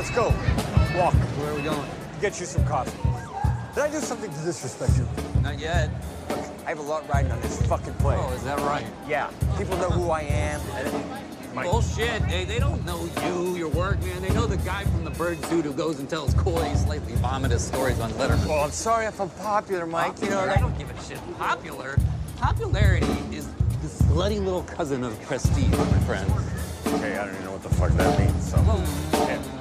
Let's go. Walk. Where are we going? Get you some coffee. Did I do something to disrespect you? Not yet. Look, I have a lot riding on this fucking plane. Oh, is that right? Yeah. People know who I am. My, Bullshit. They, they don't know you, your work, man. They know the guy from the bird suit who goes and tells coy, slightly vomitous stories on Letterman. well, oh, I'm sorry if I'm popular, Mike. You know, Popular? I don't give a shit. Popular? Popularity is the slutty little cousin of prestige, my friend. Okay, I don't even know what the fuck that means. So. Well, Yeah.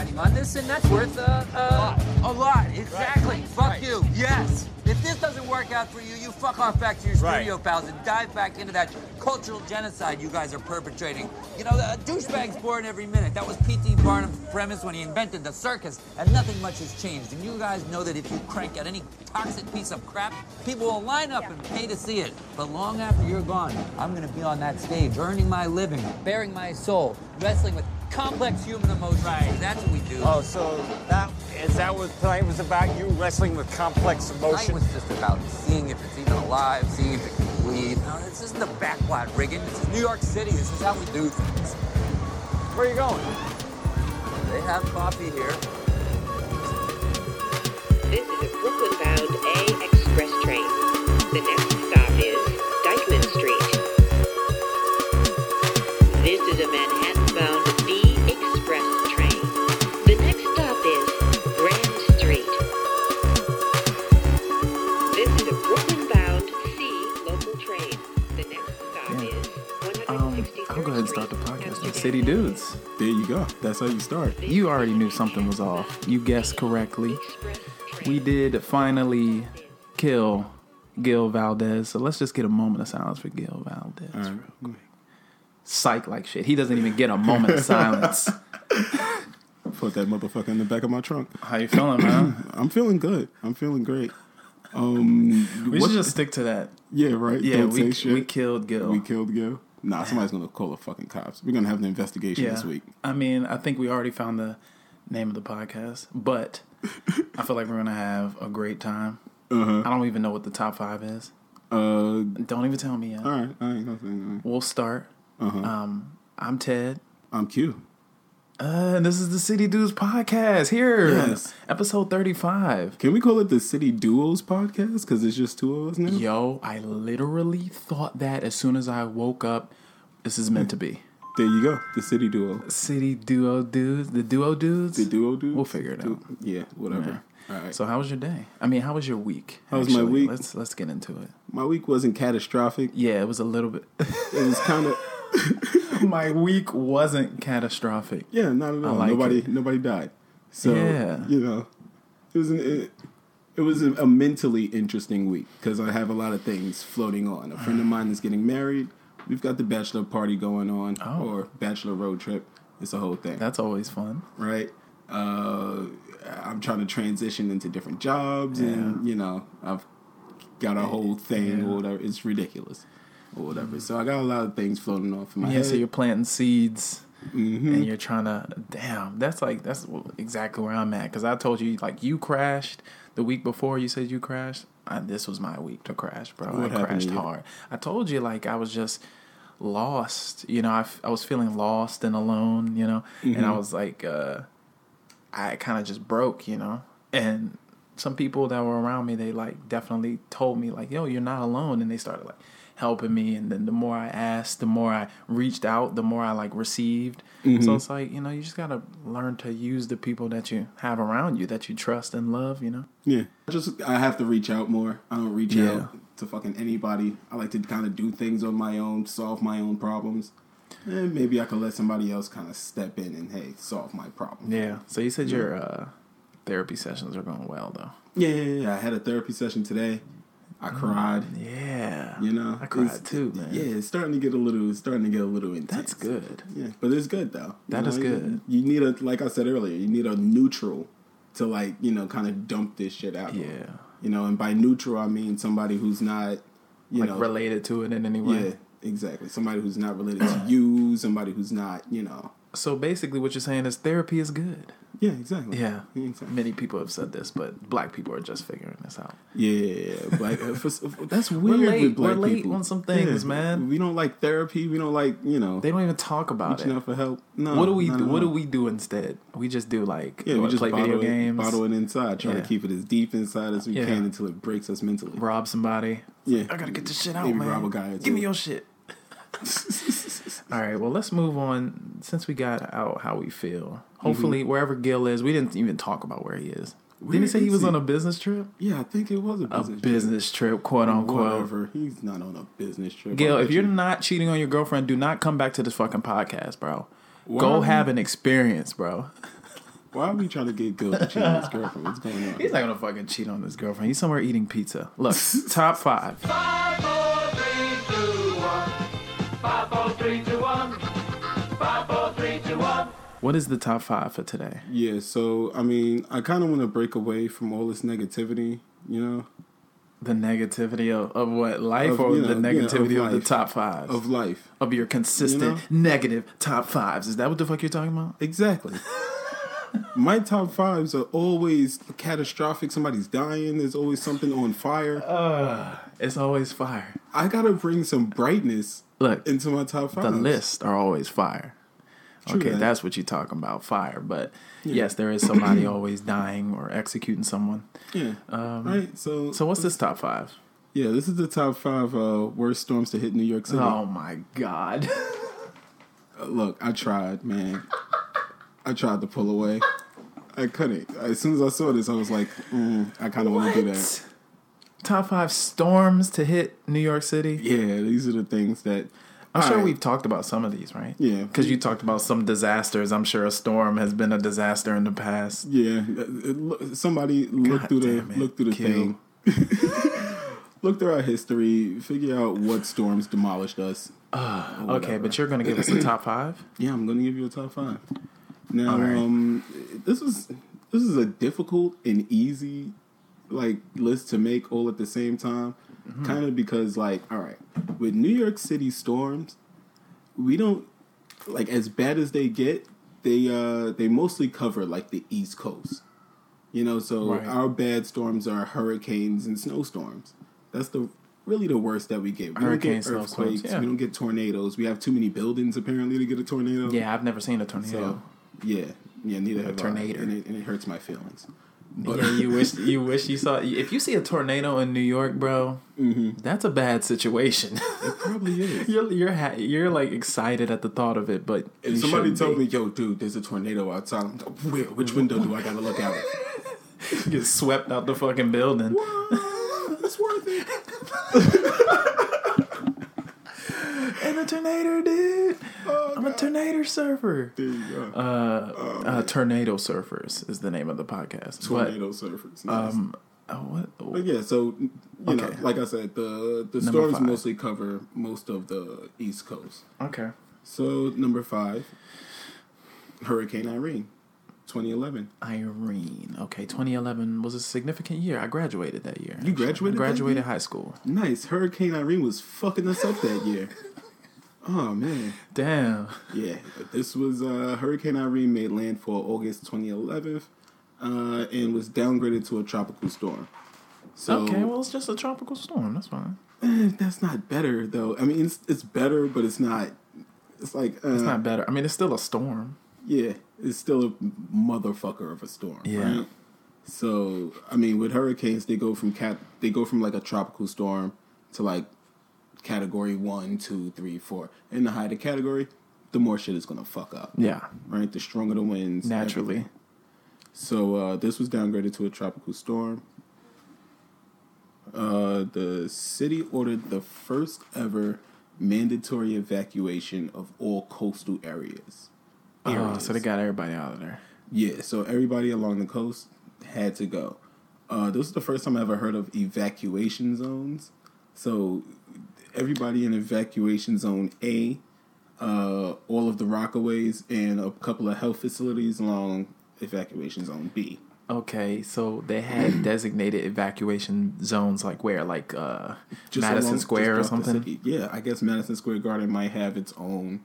Riding on this, and that's worth uh, uh, a lot. Exactly. Fuck Right. you. Yes. If this doesn't work out for you, you fuck off back to your Right. studio pals and dive back into that cultural genocide you guys are perpetrating. You know, the douchebag's born every minute. That was P.T. Barnum's premise when he invented the circus, and nothing much has changed. And you guys know that if you crank out any toxic piece of crap, people will line up and pay to see it. But long after you're gone, I'm gonna be on that stage, earning my living, baring my soul, wrestling with complex human emotions. Right. That's what we do. Oh, so that is that what tonight was about? You wrestling with complex Tonight emotions? was just about seeing if it's even alive, seeing if it can bleed. No, this isn't the backlot rigging. This is New York City. This is how we do things. Where are you going? They have coffee here. This is a Brooklyn-bound A express train. The next and start the podcast with City Dudes. There you go. That's how you start. You already knew something was off. You guessed correctly. We did finally kill Gil Valdez. So let's just get a moment of silence for Gil Valdez. Right. real quick. Psych like shit. He doesn't even get a moment of silence. Put that motherfucker in the back of my trunk. How you feeling, man? I'm feeling good. I'm feeling great. Um, We should just stick to that. yeah, right. Yeah, Don't we, we killed Gil. We killed Gil. Nah, somebody's gonna call the fucking cops. We're gonna have an investigation yeah. this week. I mean, I think we already found the name of the podcast, but I feel like we're gonna have a great time. Uh-huh. I don't even know what the top five is. Uh, Don't even tell me yet. all right. Ain't gonna say anything. We'll start. Uh-huh. Um, I'm Ted. I'm Q. Uh, and this is the City Dudes podcast here, Yes. episode 35. Can we call it the City Duos podcast? Because it's just two of us now. Yo, I literally thought that as soon as I woke up. This is meant to be. There you go. The City Duo. City Duo Dudes, the Duo Dudes. The Duo dudes. We'll figure it out. Du- Yeah, whatever. All right. So, how was your day? I mean, how was your week? How was my week? Let's let's get into it. my week wasn't catastrophic. Yeah, it was a little bit. It was kind of my week wasn't catastrophic. yeah, not at all. like nobody it. nobody died. So Yeah. you know, it was an, it, it was a, a mentally interesting week because I have a lot of things floating on. A friend of mine is getting married. We've got the bachelor party going on Oh. or bachelor road trip. It's a whole thing, That's always fun. right? Uh, I'm trying to transition into different jobs, and you know, I've got a whole thing or whatever. It's ridiculous or whatever. So I got a lot of things floating off in my Yeah, head. so you're planting seeds Mm-hmm. and you're trying to. Damn, that's like that's exactly where I'm at. Because I told you like you crashed the week before. You said you crashed. I, this was my week to crash, bro. What I crashed hard. I told you like I was just lost. You know, I, f- I was feeling lost and alone. You know, and Mm-hmm. I was like, uh, I kind of just broke. You know, and some people that were around me, they like definitely told me like, "Yo, you're not alone," and they started like helping me. And then the more I asked, the more I reached out, the more I like received. Mm-hmm. So it's like you know, you just gotta learn to use the people that you have around you, that you trust and love. You know. Yeah, just I have to reach out more. I don't reach Yeah. out to fucking anybody. I like to kind of do things on my own, solve my own problems, and maybe I could let somebody else kind of step in and hey, solve my problem. Yeah. So you said your uh, therapy sessions are going well, though. Yeah, yeah, yeah. I had a therapy session today. I cried. Mm, yeah. You know, I cried It's- too, man. Yeah, it's starting to get a little. It's starting to get a little intense. That's good. Yeah, but it's good though. You That is you- good. You need a like I said earlier. You need a neutral to like you know kind of dump this shit out. on. Yeah. You know, and by neutral I mean somebody who's not you Like know related to it in any way. Yeah, exactly. Somebody who's not related to you, somebody who's not, you know, So basically, what you're saying is therapy is good. Yeah, exactly. Yeah. exactly. Many people have said this, but black people are just figuring this out. Yeah, black. uh, for, that's weird. late. with black We're late people. on some things, man. We don't like therapy. We don't like you know They don't even talk about reaching it. out for help. No. what do we do? What do we do instead? We just do like Yeah, we just play video it, games, bottle it inside, try Yeah. to keep it as deep inside as we Yeah. can until it breaks us mentally. rob somebody. Yeah, I gotta get this shit out, Maybe man. rob a guy Give me your shit. All right, well, let's move on. Since we got out how we feel, hopefully wherever Gil is, we didn't even talk about where he is. Where Didn't he say he was he? on a business trip? Yeah, I think it was a A business. trip. business trip, quote unquote. Whatever. He's not on a business trip. Gil, if you're you- not cheating on your girlfriend, do not come back to this fucking podcast, bro. Why Go are have we- an experience, bro. why are we trying to get Gil to cheat on his girlfriend? What's going on? He's not gonna fucking cheat on his girlfriend. He's somewhere eating pizza. Look, top five. Oh, What is the top five for today? Yeah, so I mean, I kind of want to break away from all this negativity. You know, The negativity of, of what life Of, or you the know, of negativity of, the top five of life. of your consistent You know? negative top fives. Is that what the fuck you're talking about? Exactly. My top fives are always catastrophic. Somebody's dying. There's always something on fire. Uh, it's always fire. I gotta bring some brightness Look, into my top five. the lists are always fire. True okay, that. that's what you're talking about, fire. But yes, there is somebody always dying or executing someone. Yeah. right. So, Um, So what's this top five? yeah, this is the top five uh, worst storms to hit New York City. Oh my god. Uh, Look, I tried, man. I tried to pull away. I couldn't. As soon as I saw this, I was like, mm, I kind of want to do that. Top five storms to hit New York City. Yeah, these are the things that I'm sure Alright. we've talked about some of these, right? Yeah. Because you talked about some disasters. I'm sure a storm has been a disaster in the past. Yeah, uh, somebody look God through the it, look through the Kill. thing. look through our history, figure out what storms demolished us. Okay, but you're gonna give us a top five. Yeah, I'm gonna give you a top five. Now, All right. um, this is this is a difficult and easy like list to make all at the same time. Mm-hmm. Kind of because, like, all right, with New York City storms, we don't like as bad as they get. They uh they mostly cover like the East Coast. You know, so Right. our bad storms are hurricanes and snowstorms. That's the really the worst that we get. We Hurricanes, don't get earthquakes. yeah. We don't get tornadoes. We have too many buildings apparently to get a tornado. Yeah, I've never seen a tornado. So yeah, yeah, neither have tornado. I, and it, and it hurts my feelings. Yeah, you wish you wish you saw. If you see a tornado in New York, bro, mm-hmm. that's a bad situation. It probably is. you're you're ha- you're like excited at the thought of it, but If somebody told be. me, "Yo, dude, there's a tornado outside," I'm like, Where? Which window do I gotta look out? get swept out the fucking building. It's worth it. Tornado, dude. Oh, I'm a tornado surfer. There you go. Uh, uh, tornado surfers is the name of the podcast. tornado surfers. Nice. um, oh, what? But yeah, so you know, like I said, the the Number storms five. mostly cover most of the East Coast. Okay. So number five, Hurricane Irene, 2011. Irene. Okay, 2011 was a significant year. I graduated that year. You graduated I graduated high school. Nice. Hurricane Irene was fucking us up that year. Oh man. Damn. Yeah, but this was uh, Hurricane Irene made landfall August 2011 uh, and was downgraded to a tropical storm. So okay, well, it's just a tropical storm. That's fine. eh, that's not better though. I mean, it's it's better, but it's not. It's like uh, It's not better. I mean, it's still a storm. Yeah, it's still a motherfucker of a storm. Yeah. Right? So I mean, with hurricanes, they go from cat they go from like a tropical storm to like category one, two, three, four. In the higher the category, the more shit is gonna fuck up. Yeah, Right, the stronger the winds. naturally. everything. So uh, this was downgraded to a tropical storm. Uh, the city ordered the first ever mandatory evacuation of all coastal areas. Oh, so they got everybody out of there. Yeah, so everybody along the coast had to go. Uh, this is the first time I ever heard of evacuation zones. So everybody in evacuation zone A, uh, all of the Rockaways, and a couple of health facilities along evacuation zone B. Okay, so they had designated evacuation zones like where, like uh, Madison along- Square or just something. Yeah, I guess Madison Square Garden might have its own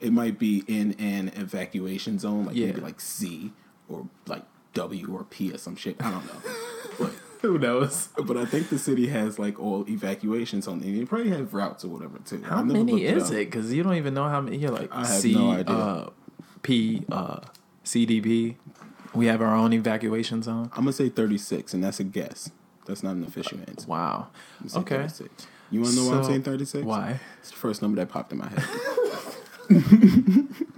it might be in an evacuation zone, like Yeah. maybe like C or like W or P or some shit. I don't know. but Who knows? but I think the city has like all evacuations on And they probably have routes or whatever too. How many is it? Because you don't even know how many. You're like I have C, no idea. Uh, P, uh, CDP. We have our own evacuation zone. I'm gonna say 36, and that's a guess. That's not an official answer. Wow. I'm gonna say Okay. 36. You want to know why I'm saying 36? Why? It's the first number that popped in my head.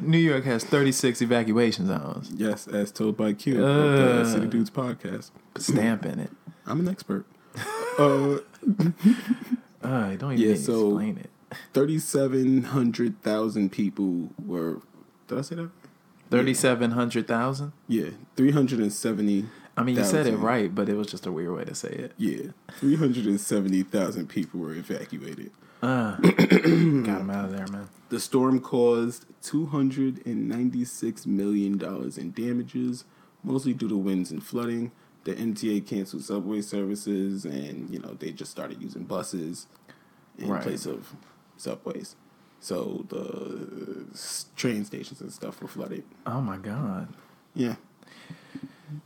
New York has 36 evacuation zones. yes, as told by Q of the Uh. City Dudes podcast. Stamp in it. I'm an expert. uh, Uh, don't even Yeah, so- explain it. 3,700,000 people were. Did I say that? 3,700,000? Yeah, 370. I mean, you said it right, but it was just a weird way to say it. Yeah, 370,000 people were evacuated. Uh, got him out of there, man. The storm caused $296 million in damages, mostly due to winds and flooding. The MTA canceled subway services and, you know, they just started using buses in Right. place of subways. So the train stations and stuff were flooded. Oh my God. Yeah.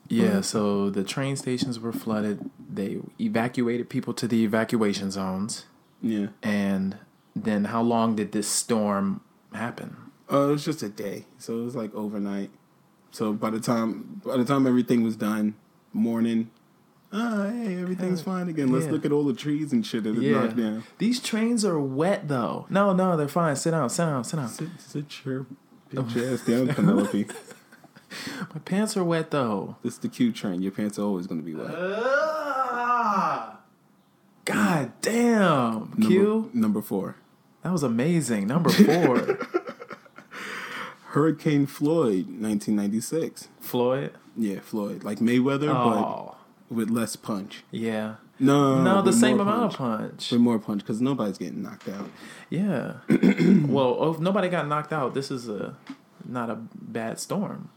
Yeah, so the train stations were flooded. They evacuated people to the evacuation zones. Yeah. And then how long did this storm happen? Uh, it was just a day, so it was like overnight. So by the time by the time everything was done, morning, ah, hey, everything's fine again. Let's yeah. look at all the trees and shit that it Yeah. knocked down. These trains are wet though. No, no, they're fine. Sit down, sit down, sit down. Sit, sit your bitch ass down, Penelope. My pants are wet though. This is the Q train. Your pants are always going to be wet. Ah! God damn. Q. Number, number four, That was amazing. Number four. Hurricane Floyd, 1996. Floyd. Yeah, Floyd, like Mayweather, Oh. but with less punch. Yeah. No, No, the same amount of punch. punch. With more punch, because nobody's getting knocked out. Yeah. well, if nobody got knocked out, this is a not a bad storm.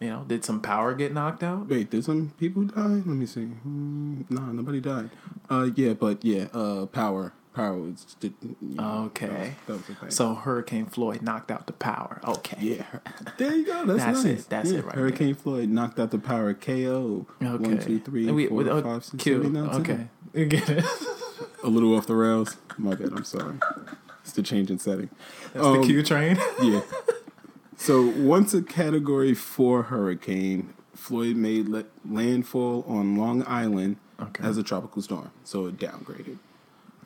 You know, did some power get knocked out? Wait, did some people die? Let me see. Hmm, nah, nobody died. Uh, yeah, but yeah, uh, power, power was. Did, you know, Okay. that was, that was. So Hurricane Floyd knocked out the power. Okay. yeah, there you go. That's, That's nice. it, that's Yeah, it right Hurricane Floyd knocked out the power. KO. Okay. One, two, three, We- four, we- oh, five, six, Q. seven, eight, nine, ten. Okay. You get it. A little off the rails. My bad. I'm sorry. It's the change in setting. That's Um, the Q train. Yeah. So once a Category Four hurricane, Floyd made landfall on Long Island Okay. as a tropical storm, so it downgraded.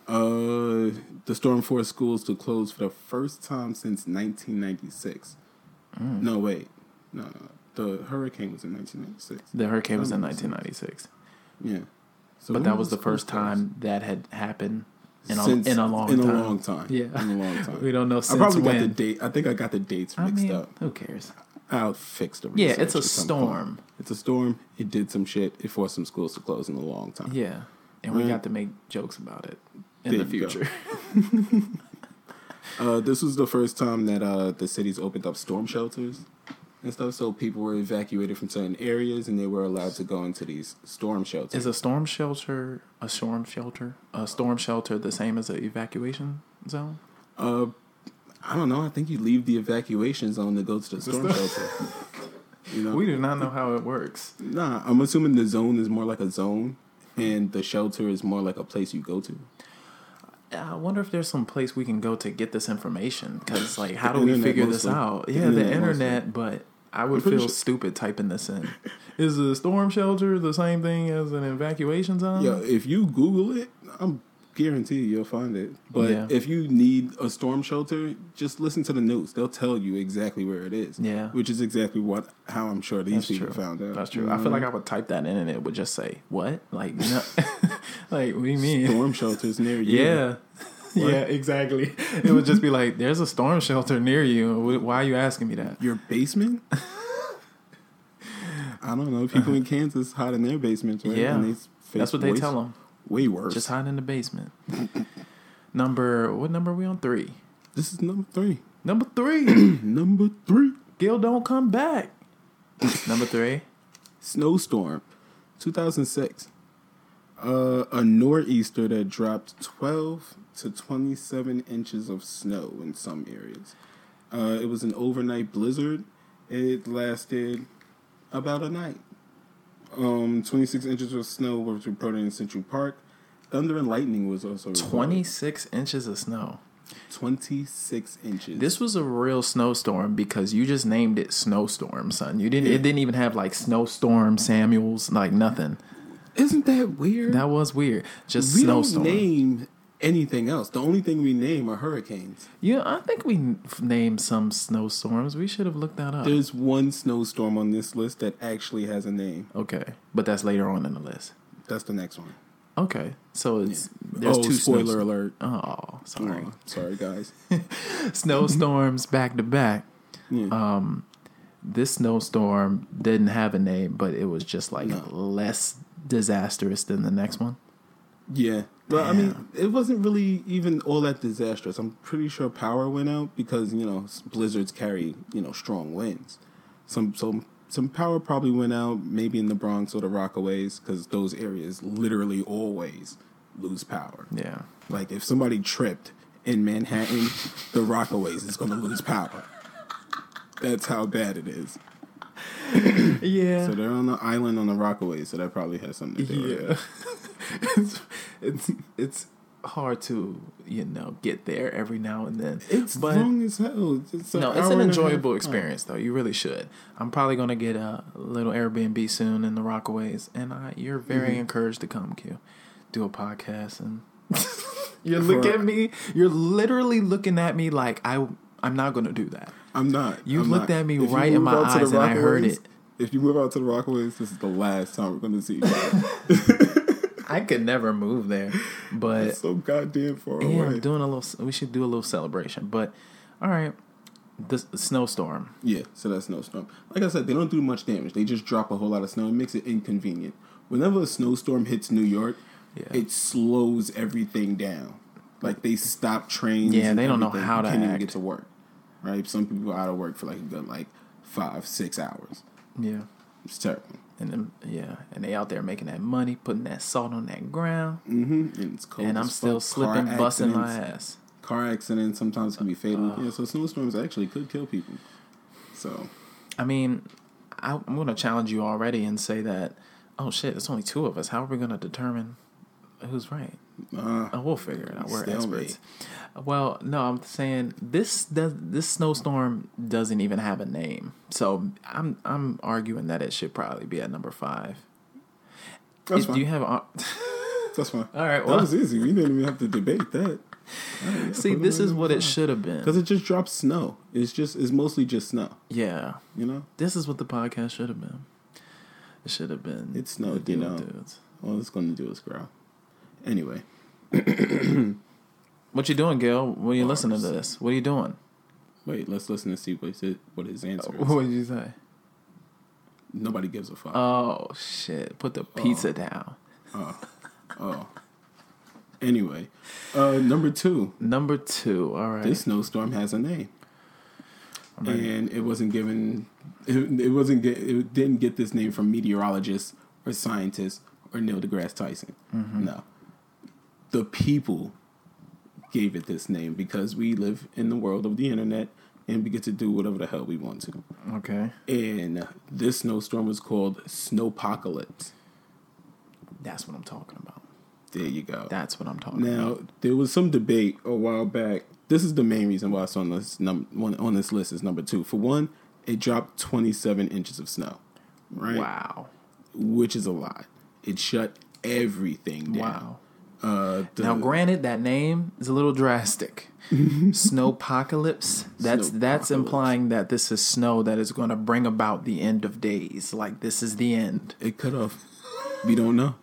Uh, the storm forced schools to close for the first time since 1996. Mm. No, wait, no, no, the hurricane was in 1996. The hurricane was in 1996. Yeah, so But that was the first time that had happened in a, Since- in a long in time. a long time. Yeah. in a long time. We don't know I probably got the date. I think I got the dates I mixed mean, up. who cares? I'll fix the Yeah, it's a storm. point. It's a storm. It did some shit. It forced some schools to close in a long time. Yeah. And we got to make jokes about it in There the future. Uh, this was the first time that uh, the cities opened up storm shelters and stuff. So people were evacuated from certain areas and they were allowed to go into these storm shelters. Is a storm shelter a storm shelter? A storm shelter the same as an evacuation zone? uh, I don't know. I think you leave the evacuation zone to go to the storm shelter. You know, We do not know how it works. nah. I'm assuming the zone is more like a zone, and the shelter is more like a place you go to. I wonder if there's some place we can go to get this information. Because, like, how do we figure this out? Yeah, the internet internet, but I would feel sure- stupid typing this in. Is a storm shelter the same thing as an evacuation zone? Yeah, if you Google it, I'm guarantee you'll find it. But Yeah. if you need a storm shelter, just listen to the news. They'll tell you exactly where it is. Yeah. which is exactly what how I'm sure these That's people true. found out. That's true. You I feel like I would type that in and it would just say, what? Like, no. like, what do you mean? storm shelters near you. Yeah. Yeah, exactly. It would just be like, "There's a storm shelter near you. Why are you asking me that?" Your basement? I don't know. People in Kansas hide in their basements, right? Yeah. And they face That's what they tell them. Way worse. Just hide in the basement. number what number are we on? Three. this is number three. Number three. Number three. Gil don't come back. number three. Snowstorm, 2006. Uh, a nor'easter that dropped 12 to 27 inches of snow in some areas. Uh, it was an overnight blizzard. It lasted about a night. Um, 26 inches of snow was reported in Central Park. Thunder and lightning was also reported. 26 inches of snow. 26 inches. This was a real snowstorm because you just named it snowstorm, son. You didn't. It didn't even have like snowstorm Samuels, like nothing. isn't that weird? That was weird. Just we snowstorm. don't name anything else. The only thing we name are hurricanes. Yeah, I think we n- named some snowstorms. We should have looked that up. There's one snowstorm on this list that actually has a name. okay, but that's later on in the list. That's the next one. Okay, so it's there's oh, two spoiler alert. Oh, sorry. Oh, sorry, guys. Snowstorms back to back. Yeah. Um, this snowstorm didn't have a name, but it was just like No. less disastrous than the next one. Yeah. But I mean, it wasn't really even all that disastrous. I'm pretty sure power went out because, you know, blizzards carry, you know, strong winds. Some some some power probably went out maybe in the Bronx or the Rockaways cuz those areas literally always lose power. Yeah. Like if somebody tripped in Manhattan, the Rockaways is going to lose power. That's how bad it is. Yeah. So they're on the island on the Rockaways, so that probably has something to do with it. Yeah. it's, it's it's hard to you know get there every now and then. It's but long as hell. It's no, an it's an and a half. enjoyable experience though. You really should. I'm probably gonna get a little Airbnb soon in the Rockaways, and I, you're very Mm-hmm. encouraged to come, Q. Do a podcast and you look For- at me. You're literally looking at me like I I'm not gonna do that. I'm not. You I'm looked not. at me If right in my out to the eyes and I heard it. If you move out to the Rockaways, this is the last time we're going to see you. I could never move there, but it's so goddamn far Yeah, away. I'm doing a little. We should do a little celebration. But all right, the, the snowstorm. Yeah, so that's snowstorm. Like I said, they don't do much damage. They just drop a whole lot of snow. It makes it inconvenient. Whenever a snowstorm hits New York, Yeah. it slows everything down. Like they stop trains. Yeah, and they don't know how You to can't even act. get to work. Right? Some people out of work for like a good like five, six hours. Yeah, It's terrible. and then yeah, and they out there making that money, putting that salt on that ground, Mm-hmm. And it's cold. and I'm still fuck. Car slipping, busting my ass. car accidents sometimes can be fatal. yeah, so snowstorms actually could kill people. So I mean, I, I'm going to challenge you already and say that. Oh shit! It's only two of us. How are we going to determine who's right? uh, Oh, we'll figure it out. We're experts. Well, no, I'm saying this does this snowstorm doesn't even have a name. So I'm I'm arguing that it should probably be at number five. that's Is- fine. Do you have? ar- that's fine. All right, that well- was easy. We didn't even have to debate that. See, this is what it should have been. because it just drops snow. It's just it's mostly just snow. Yeah, You know, this is what the podcast should have been. It should have been. It snowed, you know. Dudes. all it's going to do is growl. Anyway, What you doing, Gil? When you listening to this, what are you doing? wait. Let's listen to see what his what his answer is. What did you say? Nobody gives a fuck. Oh shit! Put the pizza down. oh. Oh. anyway, uh, number two. Number two. All right. This snowstorm has a name, and it wasn't given. It, it wasn't. Get, it didn't get this name from meteorologists or scientists or Neil deGrasse Tyson. Mm-hmm. No, the people gave it this name because we live in the world of the internet and we get to do whatever the hell we want to. okay. And this snowstorm was called Snowpocalypse. That's what I'm talking about. There you go. That's what I'm talking about. Now there was some debate a while back. This is the main reason why it's on this num- one on this list is number two. For one, it dropped 27 inches of snow, right? Wow. Which is a lot. It shut everything down. Wow. Uh, the, Now, granted, that name is a little drastic. Snowpocalypse. That's that's implying that this is snow that is going to bring about the end of days. Like this is the end. it could have. We don't know.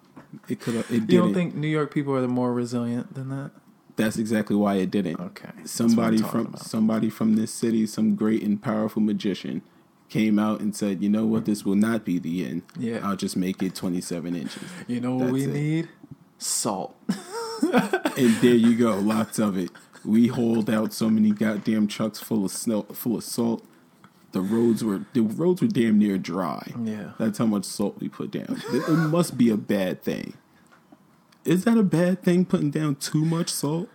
It could have. It didn't. You don't think New York people are the more resilient than that? That's exactly why it didn't. Okay, Somebody what I'm talking from about. somebody from this city, some great and powerful magician, came out and said, "You know what? This will not be the end. Yeah. I'll just make it 27 inches." You know what That's we it. need? Salt. And there you go, lots of it. We hauled out so many goddamn trucks full of snow, full of salt. The roads were the roads were damn near dry. Yeah. that's how much salt we put down. It, it must be a bad thing. Is that a bad thing? Putting down too much salt?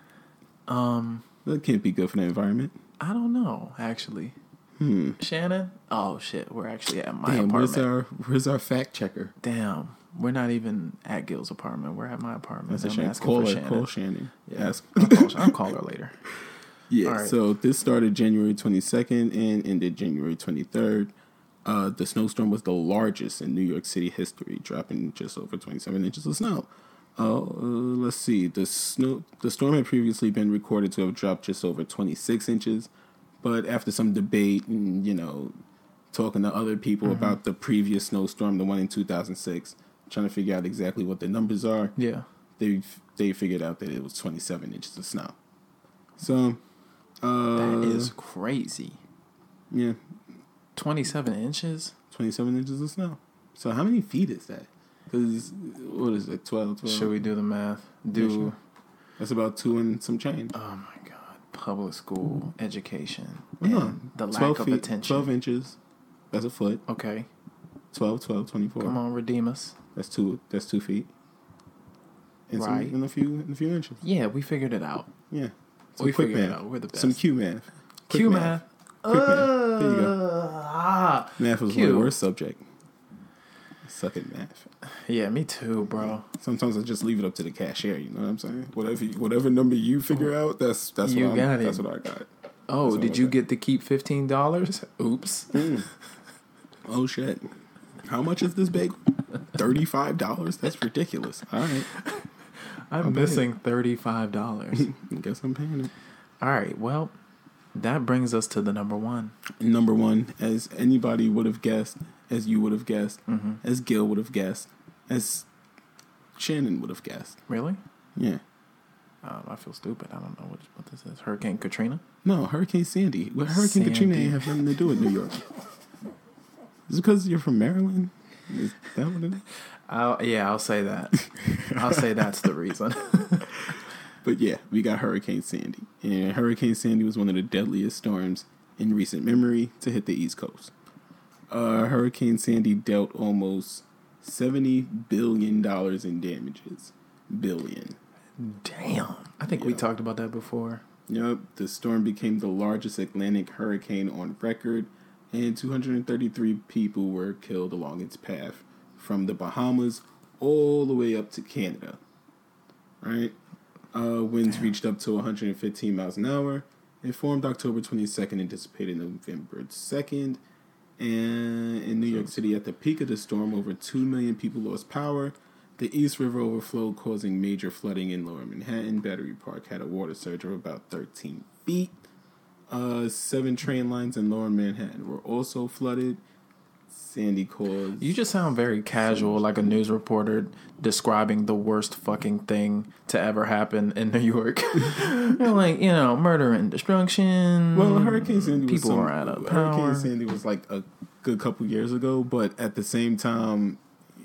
Um, That can't be good for the environment. I don't know actually. Hmm. Shannon. Oh shit, we're actually at my Damn, where's our where's our fact checker? Damn, we're not even at Gil's apartment. We're at my apartment. That's a I'm shame. asking Call for her, Shannon. call Shannon. Yeah. Ask. I'll, call, I'll call her later. Yeah, right. so this started January 22nd and ended January 23rd. Uh, the snowstorm was the largest in New York City history, dropping just over 27 inches of snow. Uh, let's see. The snow, the storm had previously been recorded to have dropped just over 26 inches, but after some debate and you know, talking to other people Mm-hmm. about the previous snowstorm, the one in 2006, trying to figure out exactly what the numbers are, Yeah. they they figured out that it was 27 inches of snow. So, uh, That is crazy. yeah, 27 inches? 27 inches of snow. So how many feet is that? Because what is it, 12, 12? Should we do the math? Yeah, Do sure. That's about two and some change. oh my god, public school education Well, and the lack 12 of feet, attention. 12 inches. That's a foot. Okay, 12, 12, 24. come on, redeem us. That's two. That's two feet. And some, Right. in a few, in a few inches. Yeah, we figured it out. Yeah. We quick figured it math. out. We're the best. Some Q math. Quick Q math. Quick math. There you go. Ah, Math was Q. my worst subject. I suck at math. yeah, me too, bro. Sometimes I just leave it up to the cashier. You know what I'm saying? Whatever, whatever number you figure out, that's that's You what I'm, got it. That's what I got. Oh, That's did you get to keep fifteen dollars? Oops. Oh shit! How much is this bagel? Thirty five dollars. That's ridiculous. All right, I'm missing thirty-five dollars. Guess I'm paying it. All right. Well, that brings us to the number one. Number one, as anybody would have guessed, as you would have guessed, as Gil would have guessed, as Shannon would have guessed. Really? Yeah. Um, I feel stupid. I don't know what, what this is. Hurricane Katrina. No, Hurricane Sandy. Well, Hurricane Katrina Sandy. ain't have nothing to do with New York. Is it because you're from Maryland? Is that what it is? I'll, yeah, I'll say that. I'll say that's the reason. But yeah, we got Hurricane Sandy. And Hurricane Sandy was one of the deadliest storms in recent memory to hit the East Coast. Uh, Hurricane Sandy dealt almost $70 billion in damages. Billion. Damn. I think we talked about that before. Yep, the storm became the largest Atlantic hurricane on record, and 233 people were killed along its path from the Bahamas all the way up to Canada. Right? Uh, winds reached up to 115 miles an hour. It formed October 22nd and dissipated November 2nd. And in New York City, at the peak of the storm, over 2 million people lost power. The East River overflowed, causing major flooding in lower Manhattan. Battery Park had a water surge of about 13 feet. Uh, seven train lines in lower Manhattan were also flooded. Sandy caused. You just sound very casual, like a news reporter describing the worst fucking thing to ever happen in New York. Like, you know, murder and destruction. Well, Hurricane Sandy was People some, are out of power. Hurricane Sandy was like a good couple years ago, but at the same time,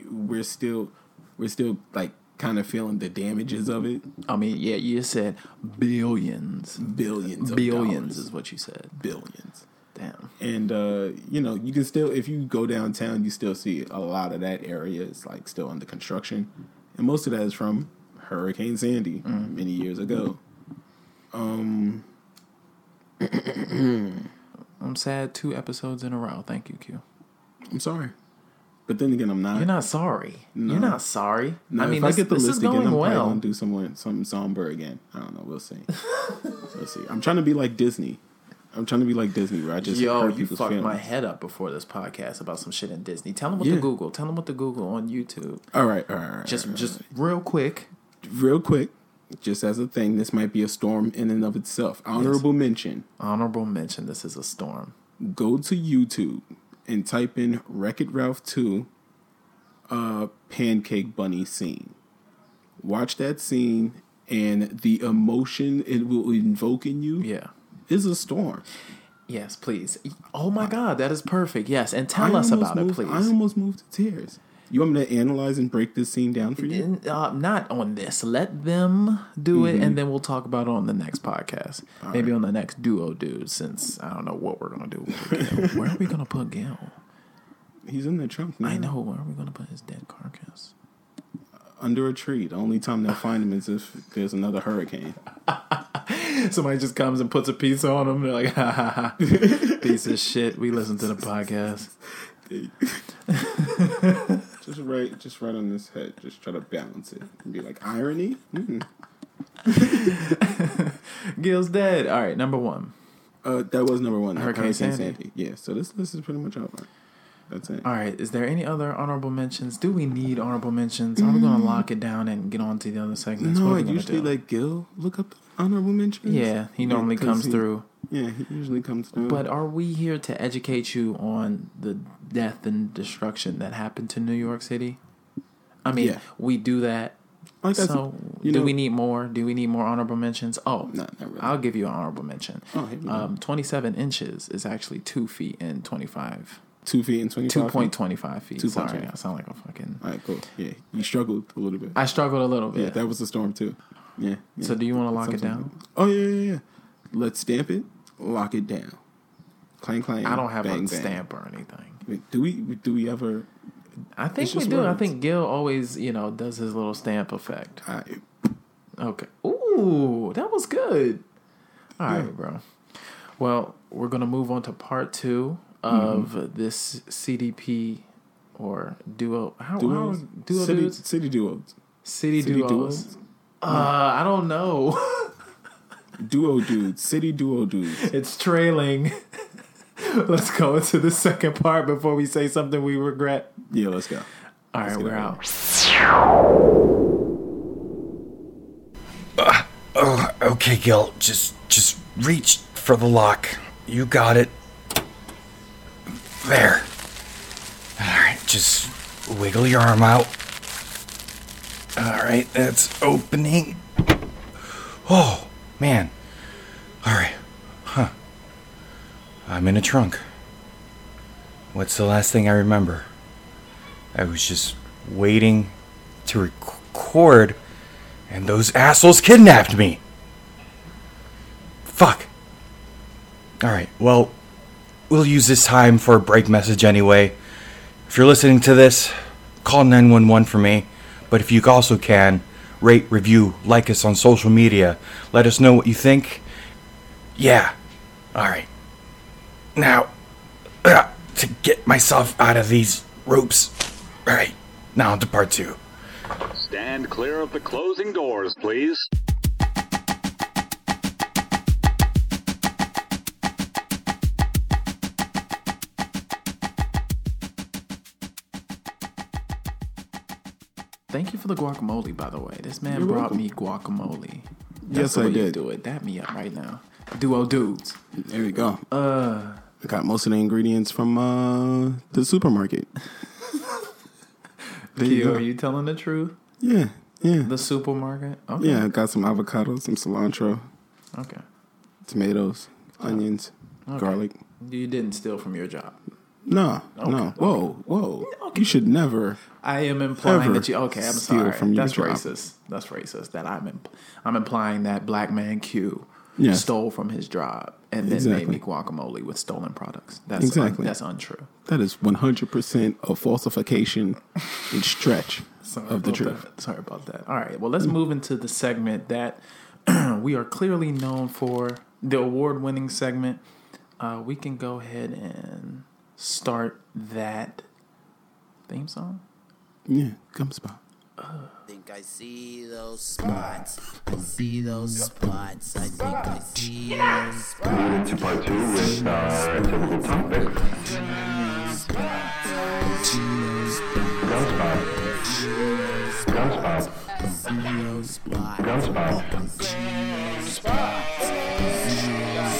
we're still we're still like kind of feeling the damages of it. I mean, yeah, you said billions. Billions, of Billions is what you said. billions. Damn. And uh, you know, you can still if you go downtown, you still see a lot of that area is like still under construction, and most of that is from Hurricane Sandy Mm. many years ago. Um. I'm sad two episodes in a row. Thank you, Q. I'm sorry, but then again, I'm not. You're not sorry. No. You're not sorry. No, I mean, if I get the list again, I'm probably gonna do someone something somber again. I don't know. We'll see. we'll see. I'm trying to be like Disney. I'm trying to be like Disney, where I just Yo, you fucked feelings. my head up before this podcast about some shit in Disney. Tell them what Yeah. to Google. Tell them what to Google on YouTube. All right, all right, all right. Just, just real quick. real quick, just as a thing, this might be a storm in and of itself. Honorable mention: Honorable mention. This is a storm. go to YouTube and type in Wreck It Ralph 2 uh, Pancake Bunny scene. Watch that scene, and the emotion it will invoke in you Yeah. is a storm. Yes, please. Oh my God, that is perfect. Yes, and tell I us about it, please. I almost moved to tears. You want me to analyze and break this scene down for you? Uh, not on this. Let them do Mm-hmm. it, and then we'll talk about it on the next podcast. Maybe on the next duo, dude. Since I don't know what we're gonna do. Where are we gonna put Gil? He's in the trunk now. I know. Where are we gonna put his dead carcass? Under a tree. The only time they'll find him is if there's another hurricane. Somebody just comes and puts a pizza on him. They're like, ha ha ha, piece of shit. We listen to the podcast. Just right, just right on this head. Just try to balance it and be like irony. Mm. Gil's dead. All right, number one. Uh, that was number one. Hurricane Sandy. Yeah. So this this is pretty much over. That's it. All right, is there any other honorable mentions? Do we need honorable mentions? Are we going to lock it down and get on to the other segments? No, I usually do? let Gil look up the honorable mentions. Yeah, he normally 'cause comes he- through. Yeah, he usually comes through. But are we here to educate you on the death and destruction that happened to New York City? I mean, Yeah. we do that. like So, you do know- we need more? Do we need more honorable mentions? Oh, No, really. I'll give you an honorable mention. Oh, um, 27 inches is actually 2 feet and 25. two feet and twenty five. 2.25 feet. 2.25. Sorry, I sound like a fucking. All right, cool. Yeah, you struggled a little bit. I struggled a little bit. yeah, that was the storm too. Yeah. yeah. so, do you want to lock it Something- down? Oh yeah, yeah, yeah. Let's stamp it. Lock it down. Clang clang. I don't have bang, a bang. stamp or anything. Do we? Do we ever? I think we do. I think Gil always, you know, does his little stamp effect. I, Okay. Ooh, that was good. All right, bro. Well, we're gonna move on to part two of Mm-hmm. this CDP or duo. How, duos. how duo city, dudes? city duos. City, City duos. duos. Uh, I don't know. Duo dudes. City duo dudes. it's trailing. Let's go into the second part before we say something we regret. Yeah, let's go. All right, get we're it. out. Oh, okay, Gil. Just, just reach for the lock. You got it. There. All right, just wiggle your arm out. All right, that's opening. Oh, man. All right. Huh. I'm in a trunk. What's the last thing I remember? I was just waiting to record, and those assholes kidnapped me. Fuck. Alright, well, we'll use this time for a break message anyway. If you're listening to this, call 911 for me. But if you also can, rate, review, like us on social media. Let us know what you think. Yeah. Alright. Now, uh, to get myself out of these ropes. Alright, now on to part two. Stand clear of the closing doors, please. Thank you for the guacamole, by the way. This man You're brought welcome. me guacamole. Yes, the I did. Do it. Dap me up right now. Duo dudes. There we go. Uh, I got most of the ingredients from uh the supermarket. there you go. are you telling the truth? Yeah, yeah, The supermarket? Okay. yeah. I got some avocados, some cilantro, Okay. tomatoes, onions, garlic. You didn't steal from your job. No, no. Whoa, whoa. You should never. I am implying that you. Okay, I'm sorry. from That's job. racist. That's racist. That I'm. Imp- I'm implying that black man Q Yes. stole from his job and then Exactly. made me guaguacamole with stolen products. That's Exactly. that's untrue. That is one hundred percent a falsification and stretch Sorry of the truth. that. Sorry about that. All right. Well, let's move into the segment that we are clearly known for, the award-winning segment. Uh, we can go ahead and start that theme song. Yeah, come spot. think I see those spots. I see those spots. I think I see those spots. to part two with uh, typical topics. Gunspot. Gunspot. Gunspot.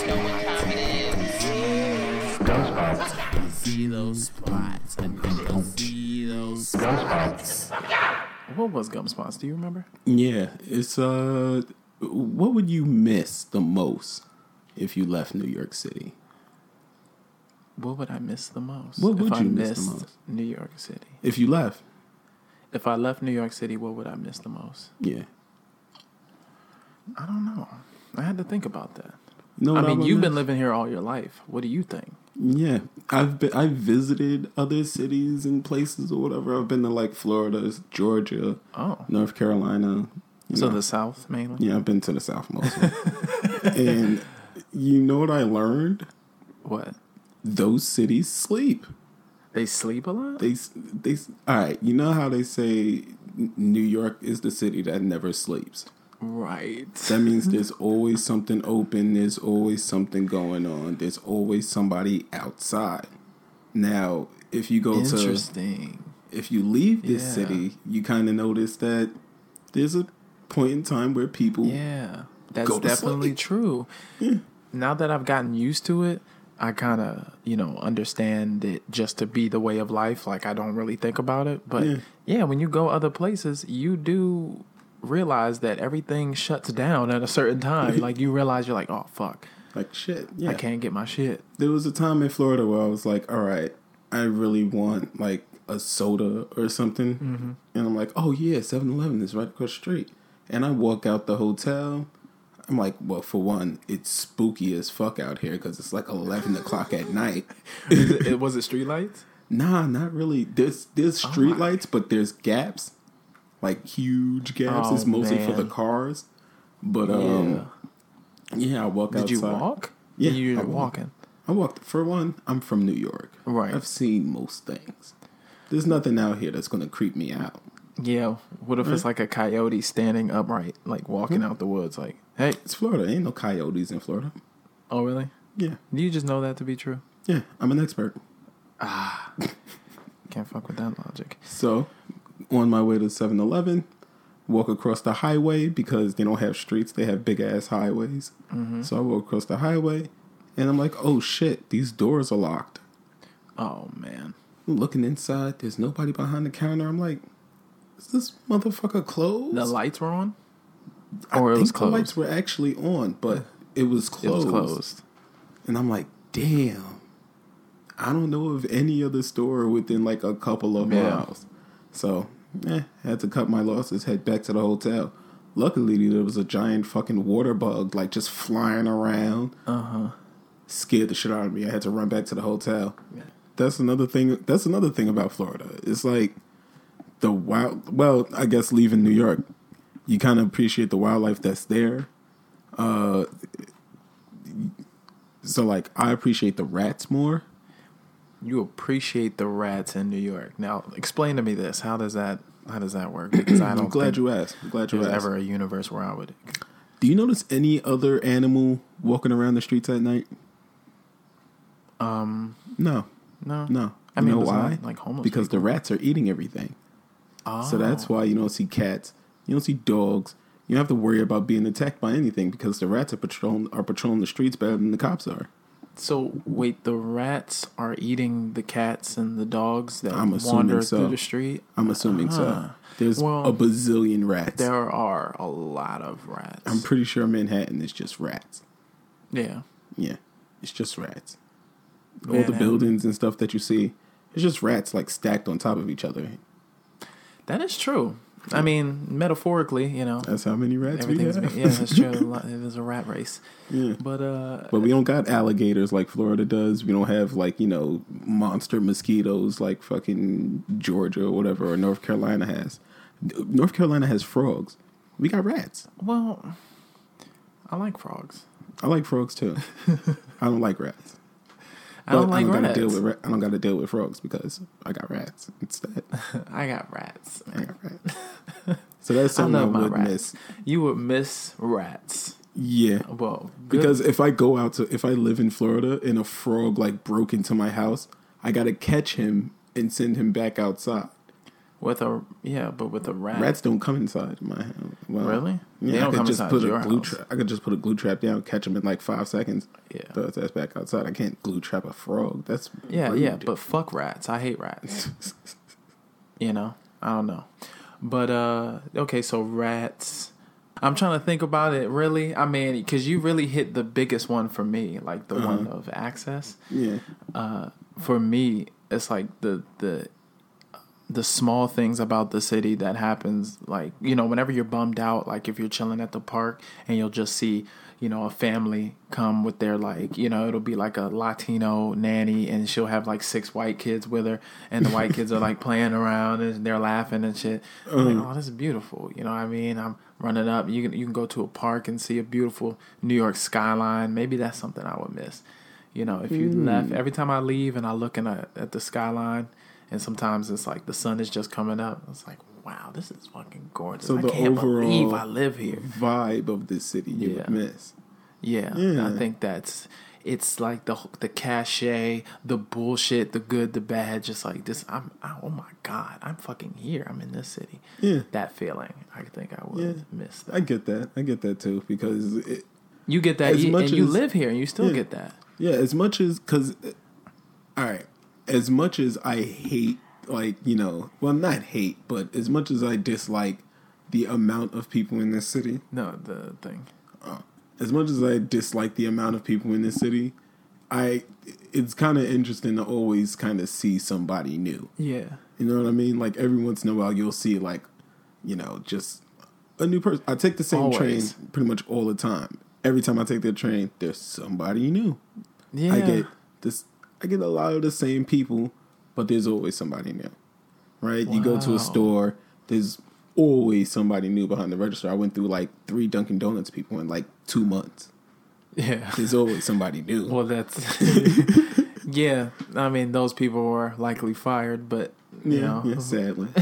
Gunspot. See those spots. I think I see those Gunspot. What was Gum Spots? Do you remember? Yeah, it's uh, what would you miss the most if you left New York City? What would I miss the most? What if would I you miss the missed most? New York City. If you left, If I left New York City, what would I miss the most? yeah. I don't know. I had to think about that. You know I mean, would you've been living here all your life. What do you think? Yeah, I've been. I've visited other cities and places or whatever. I've been to like Florida, Georgia, Oh. North Carolina, So know? the South mainly. yeah, I've been to the South mostly. and you know what I learned? What? Those cities sleep. They sleep a lot. They they all right. You know how they say New York is the city that never sleeps. Right. That means there's always something open. There's always something going on. There's always somebody outside. Now, if you go to Interesting. if you leave this Yeah. city, you kind of notice that there's a point in time where people Yeah, that's definitely sleep. true. Now that I've gotten used to it, I kind of, you know, understand it just to be the way of life. Like I don't really think about it, but Yeah. yeah, when you go other places, you do realize that everything shuts down at a certain time. like you realize you're like, oh fuck, like shit. Yeah, I can't get my shit. there was a time in Florida where I was like, all right, I really want like a soda or something. Mm-hmm. And I'm like, oh yeah, 7 Eleven is right across the street. And I walk out the hotel. I'm like, well, for one, it's spooky as fuck out here because it's like 11 o'clock at night. It, was it street lights? Nah, not really. There's there's Oh street lights, but there's gaps, like huge gaps. Oh, it's mostly for the cars. But um, yeah, I walk Did outside. Did you walk? Yeah, you're I walking. I walked for one. I'm from New York. Right. I've seen most things. There's nothing out here that's gonna creep me out. Yeah. What if it's like a coyote standing upright, like walking Hmm. out the woods? Like, hey, It's Florida. Ain't no coyotes in Florida. oh really? Yeah, Do you just know that to be true? yeah. I'm an expert. Ah. Can't fuck with that logic. So, on my way to 7-Eleven, walk across the highway because they don't have streets; they have big ass highways. Mm-hmm. So I walk across the highway, and I'm like, "Oh shit! These doors are locked." Oh man. I'm looking inside. There's nobody behind the counter. I'm like, "Is this motherfucker closed?" The lights were on? I Or it think the lights were actually on, but it was It closed. was closed. And I'm like, damn. I don't know of any other store within like a couple of Yeah. miles. So, eh, had to cut my losses, head back to the hotel. Luckily, there was a giant fucking water bug, like just flying around. Uh huh. Scared the shit out of me. I had to run back to the hotel. That's another thing. That's another thing about Florida. It's like the wild. Well, I guess leaving New York, you kind of appreciate the wildlife that's there. Uh, so like I appreciate the rats more. You appreciate the rats in New York. Now, explain to me this. How does that how does that work? Because I don't I'm glad think you asked. I'm glad you there's asked. ever a universe where I would Do you notice any other animal walking around the streets at night? um No, no. no. I You mean know why? like homeless because the rats are eating everything. So that's Oh. why you don't see cats. You don't see dogs. You don't have to worry about being attacked by anything because the rats are patrolling are patrolling the streets better than the cops are. So wait, the rats are eating the cats and the dogs that I'm wander so. through the street. I'm assuming so. Ah. There's Well, a bazillion rats. There are a lot of rats. I'm pretty sure Manhattan is just rats. yeah. Yeah, it's just rats. All the buildings and stuff that you see, it's just rats like stacked on top of each other. That is true. I mean, metaphorically, you know, That's how many rats we have. yeah, that's true. It is a rat race. Yeah. But uh, But we don't got alligators like Florida does. We don't have like, you know, monster mosquitoes like fucking Georgia or whatever or North Carolina has. North Carolina has frogs. We got rats. well, I like frogs. I like frogs too. I don't like rats. I don't like gotta rats. deal with I don't got to deal with frogs because I got rats instead. I got rats. I got rats. So that's something I, my would rats. miss. You would miss rats. Yeah. Well, good. Because if I go out to if I live in Florida and a frog like broke into my house, I gotta catch him and send him back outside. With a yeah, but with a rat. Rats don't come inside my house. Well, Really? Yeah, They I could come just put a glue trap. I could just put a glue trap down, catch them in like five seconds. Yeah. throw his ass back outside. I can't glue trap a frog. That's Yeah, rude. yeah, but fuck rats. I hate rats. you know, I don't know, but uh, okay, so rats. I'm trying to think about it. Really, I mean, because you really hit the biggest one for me, like the one Uh-huh. of access. yeah, Uh, for me, it's like the the the small things about the city that happens like you know whenever you're bummed out like if you're chilling at the park and you'll just see you know a family come with their like you know it'll be like a latino nanny and she'll have like six white kids with her and the white kids are like playing around and they're laughing and shit like oh this is beautiful you know what i mean i'm running up. You can you can go to a park and see a beautiful New York skyline. Maybe that's something I would miss. You know, if you Hmm. left every time I leave and I look in a, at the skyline, and sometimes it's like the sun is just coming up. It's like, wow, this is fucking gorgeous. So I the can't believe overall I live here. vibe of this city you Yeah. would miss. Yeah, Yeah. I think that's it's like the the cachet, the bullshit, the good, the bad. Just like this, I'm oh my god, I'm fucking here. I'm in this city. Yeah. that feeling. I think I would Yeah. miss that. I get that. I get that too because it, you get that, as you, much and you live here, and you still Yeah. get that. Yeah, as much as because, uh, all right, as much as I hate, like you know, well, not hate, but as much as I dislike the amount of people in this city, No, the thing. Uh, as much as I dislike the amount of people in this city, I it's kind of interesting to always kind of see somebody new. Yeah, You know what I mean? Like every once in a while, you'll see like, you know, just a new person. I take the same Always. train pretty much all the time. Every time I take the train, there's somebody new. yeah. I get this. I get a lot of the same people, but there's always somebody new, right? You go to a store, there's always somebody new behind the register. I went through like three Dunkin' Donuts people in like two months. yeah. There's always somebody new. Well, that's yeah. I mean, those people were likely fired, but you yeah, know, yeah, sadly.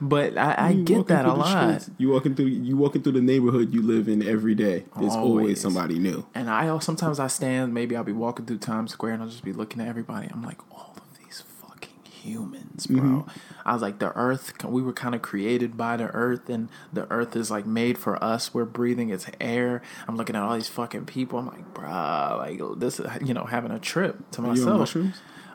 but I, I get that a lot. streets, You walking through you walking through the neighborhood you live in every day. There's always, Always. somebody new. And I sometimes I stand, maybe I'll be walking through Times Square and I'll just be looking at everybody. I'm like, all of these fucking humans, bro. Mm-hmm. I was like, the earth, we were kind of created by the earth, and the earth is like made for us. We're breathing its air. I'm looking at all these fucking people. I'm like, bruh, like this is, you know, having a trip to myself.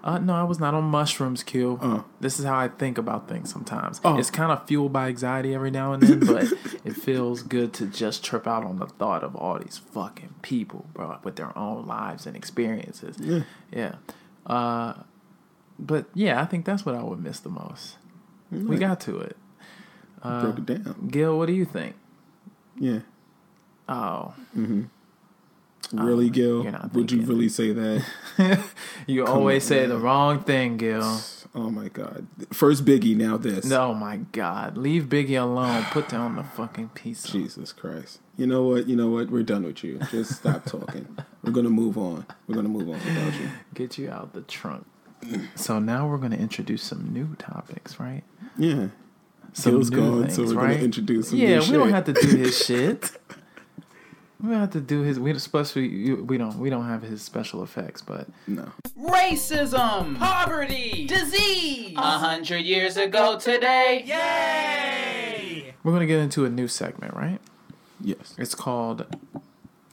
You on mushrooms? Uh, no, I was not on mushrooms, Q. Uh. This is how I think about things sometimes. Oh. It's kind of fueled by anxiety every now and then, but it feels good to just trip out on the thought of all these fucking people, bro, with their own lives and experiences. Yeah. Yeah. Uh, but yeah, I think that's what I would miss the most. We got to it. Uh, Broke it down. Gil, what do you think? Yeah. Oh, Really, um, Gil? you're not Would you really say that? you always say the wrong thing, Gil. Oh my god. First Biggie, now this. Oh my God! Leave Biggie alone. Put down the fucking piece. Jesus Christ. You know what? You know what? We're done with you. Just stop talking. We're gonna move on. We're gonna move on without you. Get you out the trunk. So now we're going to introduce some new topics, right? Yeah. Some Gil's new gone, things, so we're right? gonna introduce some Yeah, we don't have to do his shit. We don't have to do his. We especially we don't we don't have his special effects, but No. Racism, poverty, disease. A hundred years ago today. Yay! we're going to get into a new segment, right? Yes. It's called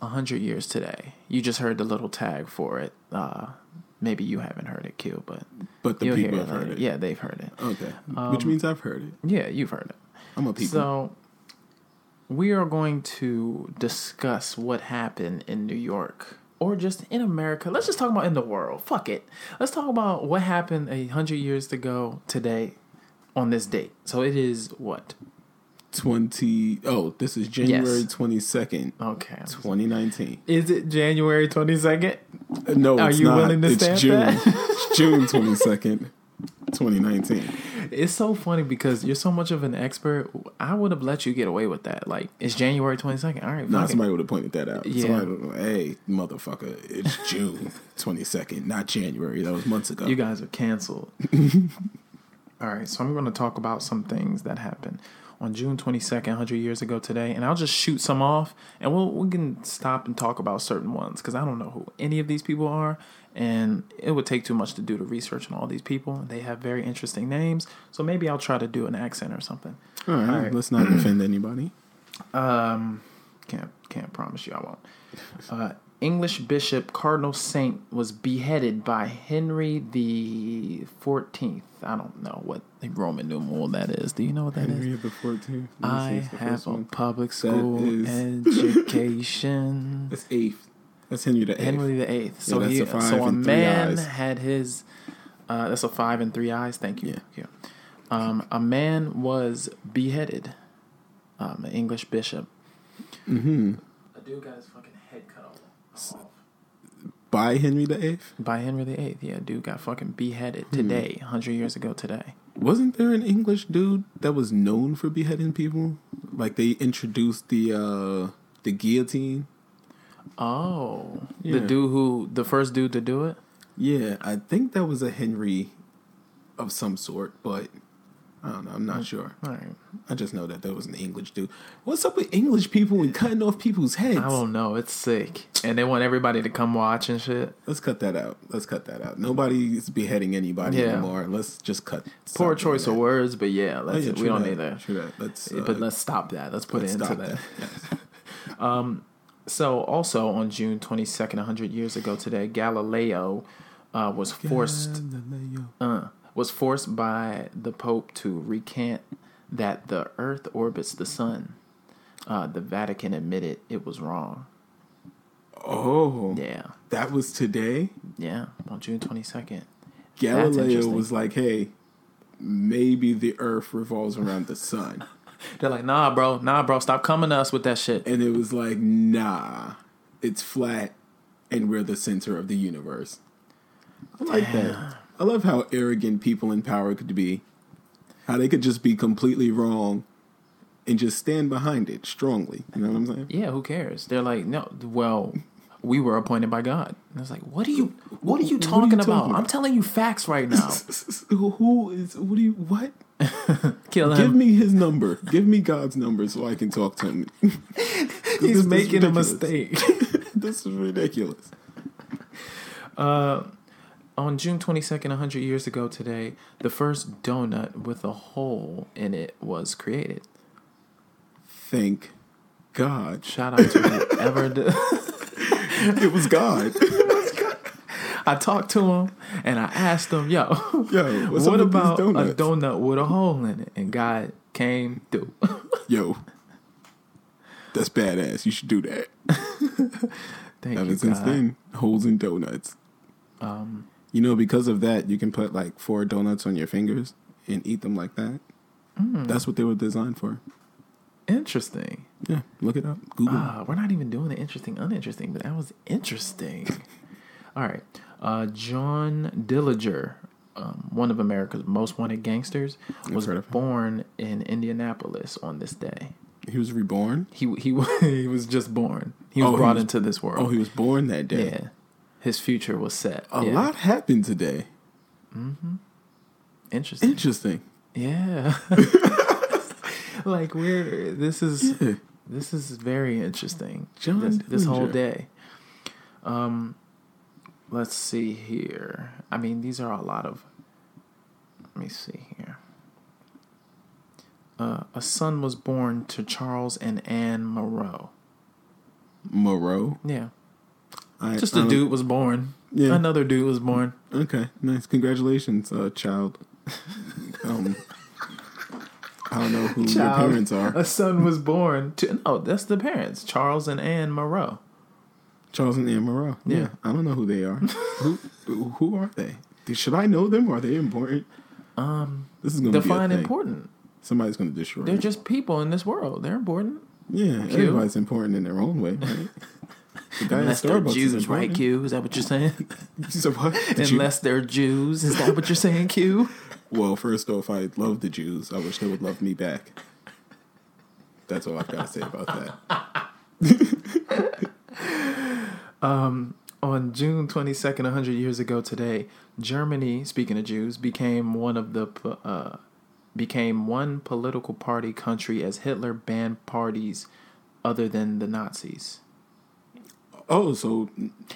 "A Hundred Years Today." You just heard the little tag for it. Uh, maybe you haven't heard it, Q, but But the people hear have heard it. Yeah, they've heard it. Okay. Which means I've heard it. Yeah, you've heard it. I'm a people. So, we are going to discuss what happened in New York or just in America. Let's just talk about in the world. Fuck it. Let's talk about what happened a hundred years ago today on this date. So it is what? Twenty. Oh, this is January Yes. twenty second, Okay. twenty nineteen. Is it January twenty second? No, Are it's you not. willing to it's stamp June. that? It's June twenty second, twenty nineteen. It's so funny because you're so much of an expert. I would have let you get away with that. Like it's January twenty second. All right. No, fuck somebody would have pointed that out. Yeah. Somebody hey, motherfucker, it's June twenty second, not January. That was months ago. You guys are canceled. All right, so I'm going to talk about some things that happened on June 22nd, 100 years ago today, and I'll just shoot some off, and we'll we can stop and talk about certain ones because I don't know who any of these people are, and it would take too much to do the research on all these people. They have very interesting names, so maybe I'll try to do an accent or something. All right, All right. let's not offend anybody. Um, can't can't promise you I won't. Uh, English Bishop Cardinal Saint was beheaded by Henry the Fourteenth. I don't know what the Roman numeral that is. Do you know what that is? Henry the Fourteenth. I have a public school education. That's eighth. That's Henry the Eighth. Henry the Eighth. So that's he, a five so a man had his. Uh, that's a five and three eyes. Thank you. Yeah. Thank you. Um, a man was beheaded. Um, an English bishop. Mm-hmm. A dude got his fucking head cut off. By Henry the Eighth. By Henry the Eighth. Yeah, dude got fucking beheaded Hmm. today, hundred years ago today. Wasn't there an English dude that was known for beheading people? like they introduced the uh the guillotine. Oh, Yeah. the dude who the first dude to do it. Yeah, I think that was a Henry of some sort, but I don't know. I'm not sure. All right. I just know that there was an English dude. What's up with English people and cutting off people's heads? I don't know. It's sick, and they want everybody to come watch and shit. Let's cut that out. Let's cut that out. Nobody's beheading anybody Yeah. anymore. Let's just cut. Poor choice of words, but yeah, Oh, yeah, we don't that. need that. True that. Let's. Uh, but let's stop that. Let's put let's it into stop that. Yes. So, also on June 22nd, 100 years ago today, Galileo uh, was forced uh, was forced by the Pope to recant that the Earth orbits the Sun. Uh, the Vatican admitted it was wrong. Oh, Yeah, that was today. yeah, on June 22nd. Galileo was like, "Hey, maybe the Earth revolves around the sun," They're like, nah, bro, nah, bro, stop coming to us with that shit. and it was like, "Nah, it's flat, and we're the center of the universe." I like that. I love how arrogant people in power could be. How they could just be completely wrong and just stand behind it strongly. You know what I'm saying? Yeah, who cares? They're like, no, well, we were appointed by God. And was like, what are you, what are you What are you talking talking about? about? I'm telling you facts right now. Who is? What do you? What? Kill him. Give me his number. Give me God's number so I can talk to him. He's this making a mistake. this is ridiculous. Uh, On June 22nd, 100 years ago today, the first donut with a hole in it was created. Thank God. Shout out to whoever did. It was God. I talked to him and I asked him, yo, Yo, what's what up with these about a donut with a hole in it? And God came through. Yo, that's badass. You should do that. Thank you. Ever you, since God. then, holes in donuts. Um, You know, because of that, you can put like four donuts on your fingers and eat them like that. Mm. That's what they were designed for. interesting. Yeah, look it up. Google. Ah, we're not even doing the interesting, uninteresting, but that was interesting. All right. Uh, John Dillinger, um, one of America's most wanted gangsters, was heard of him. born in Indianapolis on this day. He was reborn. He he he was just born. He was Oh, he brought was- into this world. Oh, he was born that day. yeah. His future was set. A Yeah. lot happened today. Hmm. Interesting. Interesting. Yeah. like we're this is Yeah. this is very interesting. John this, this whole day. Um let's see here. I mean these are a lot of let me see here. Uh, a son was born to Charles and Anne Moreau. Moreau. Yeah. I, Just a dude was born. Yeah. Another dude was born. Okay, nice. Congratulations, uh, child. um, I don't know who your parents are. A son was born to no, that's the parents, Charles and Anne Moreau. Charles and Anne Moreau. Yeah. Yeah. I don't know who they are. who who are they? Should I know them? Are they important? Um, This is going to define important. Somebody's going to destroy. They're me. just people in this world. They're important. yeah. Everybody's important in their own way. Right? The guy at Unless they're Jews, right. Q? Is that what you're saying? So what? Unless they're Jews, is that what you're saying, Q? Well, first off, I love the Jews. I wish they would love me back. That's all I've got to say about that. um, On June 22nd, 100 years ago today, Germany, speaking of Jews, became one of the uh, became one political party country as Hitler banned parties other than the Nazis. Oh, so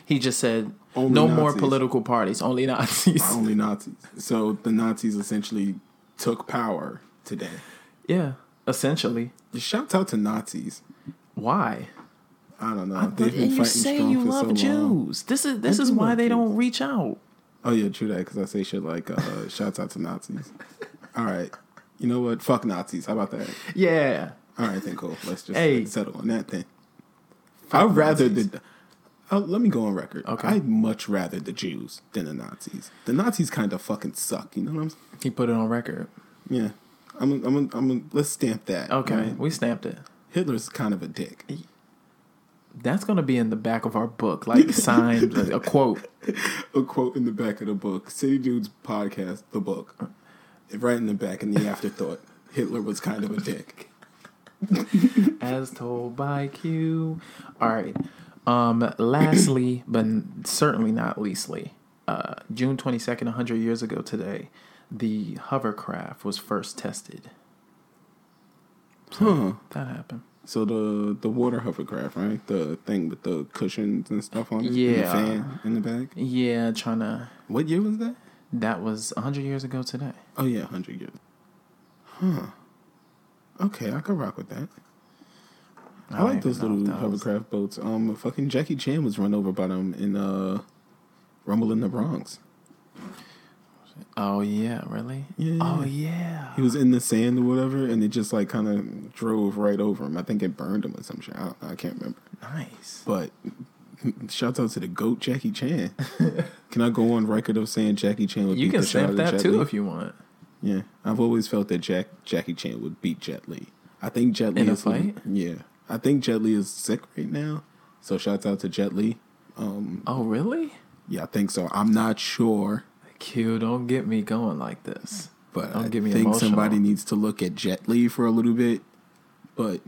He just said Only no more political parties, only Nazis. only Nazis. So the Nazis essentially took power today. yeah, essentially. Shouts out to Nazis. Why? I don't know. But They've been and you say you love so. Jews. This is this I is why they Jews. don't reach out. Oh yeah, true that. Because I say shit like uh, "shouts out to Nazis." All right, you know what? Fuck Nazis. How about that? Yeah. All right, then cool. Let's just Hey. settle on that then. I'd rather the. Oh, let me go on record. Okay. I'd much rather the Jews than the Nazis. The Nazis kind of fucking suck. You know what I'm saying? He put it on record. Yeah. I'm. A, I'm. A, I'm. A, let's stamp that. Okay, right? we stamped it. Hitler's kind of a dick. That's gonna be in the back of our book, like signed like a quote. a quote in the back of the book. City Dudes podcast, the book. Right in the back in the afterthought. Hitler was kind of a dick. As told by Q. All right. Um. Lastly, but certainly not leastly, uh, June twenty second, hundred years ago today, the hovercraft was first tested. Huh. That happened. So the the water hovercraft, right? The thing with the cushions and stuff on it. and the fan in the back. Yeah, trying to. What year was that? That was hundred years ago today. Oh yeah, hundred years. Huh. Okay, I could rock with that. I, I like those little that was- hovercraft boats. Um, fucking Jackie Chan was run over by them in uh, Rumble in the Bronx. Oh yeah, really? Yeah. Oh yeah. He was in the sand or whatever, and it just like kind of drove right over him. I think it burned him or some shit. I, I can't remember. Nice. But shouts out to the goat Jackie Chan. Can I go on record of saying Jackie Chan would You beat can the shit out stamp of that Jet too Li? if you want. Yeah, I've always felt that Jack Jackie Chan would beat Jet Li. I think Jet Li In a is fight? Yeah, I think Jet Li is sick right now. So shouts out to Jet Li. Um, Oh really? yeah, I think so. I'm not sure, Q, don't get me going like this. but Don't I get me think emotional. somebody needs to look at Jet Li for a little bit. But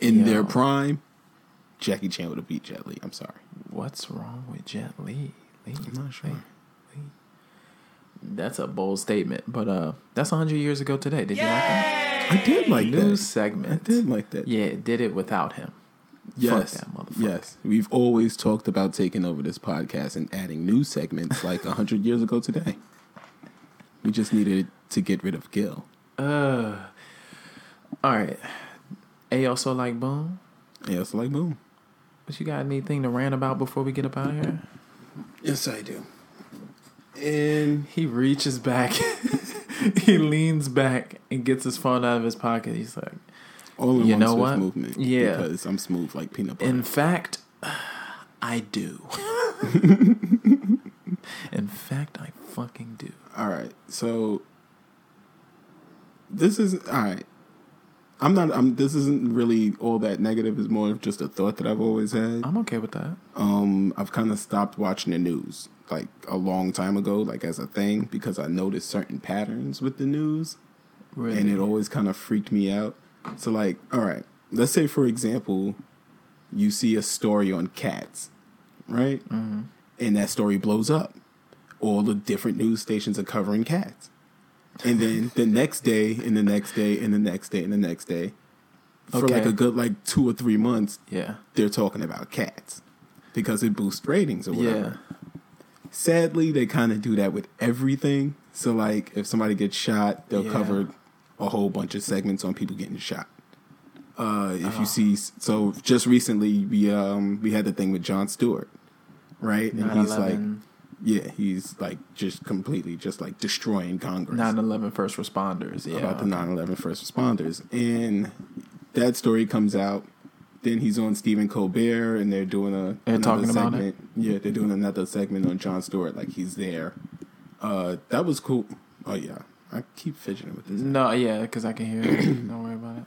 in Yo. their prime, Jackie Chan would have beat Jet Li. I'm sorry. What's wrong with Jet Li? Li, I'm not sure. Li. That's a bold statement, but uh, that's hundred years ago today. Did you like that? I did like News that. segment. I did like that. Yeah, did it without him. Yes, that motherfucker. yes. We've always talked about taking over this podcast and adding new segments like a hundred years ago today. We just needed to get rid of Gil. Uh, all right. Hey, also like boom. Yeah, it's like boom. But you got anything to rant about before we get up out of here? Yes, I do. And He reaches back, he leans back and gets his phone out of his pocket. He's like, all in You one know what? movement. Yeah. because I'm smooth like peanut butter. In fact, I do. In fact, I fucking do. all right, so this is all right. I'm not. I'm. This isn't really all that negative. It's more of just a thought that I've always had. I'm okay with that. um I've kind of stopped watching the news like a long time ago like as a thing because I noticed certain patterns with the news Really. and it always kind of freaked me out. So like, all right, let's say for example, you see a story on cats, right? Mm-hmm. And that story blows up. All the different news stations are covering cats. And then the next day, and the next day, and the next day, and the next day, for like a good like two or three months, yeah. they're talking about cats because it boosts ratings or whatever. Yeah. Sadly, they kind of do that with everything. So, like, if somebody gets shot, they'll Yeah. cover a whole bunch of segments on people getting shot. Uh, if Uh-huh. you see, so just recently we um we had the thing with Jon Stewart, right? And he's like, 9/11 yeah, he's like just completely just like destroying Congress 9/11 first responders. Yeah. about the 9/11 first responders, and that story comes out. Then he's on Stephen Colbert, and they're doing a They're another talking about segment. Yeah, they're doing another segment on Jon Stewart, like he's there. Uh, that was cool. Oh yeah, I keep fidgeting with this. No, yeah, because I can hear it. Don't worry about it.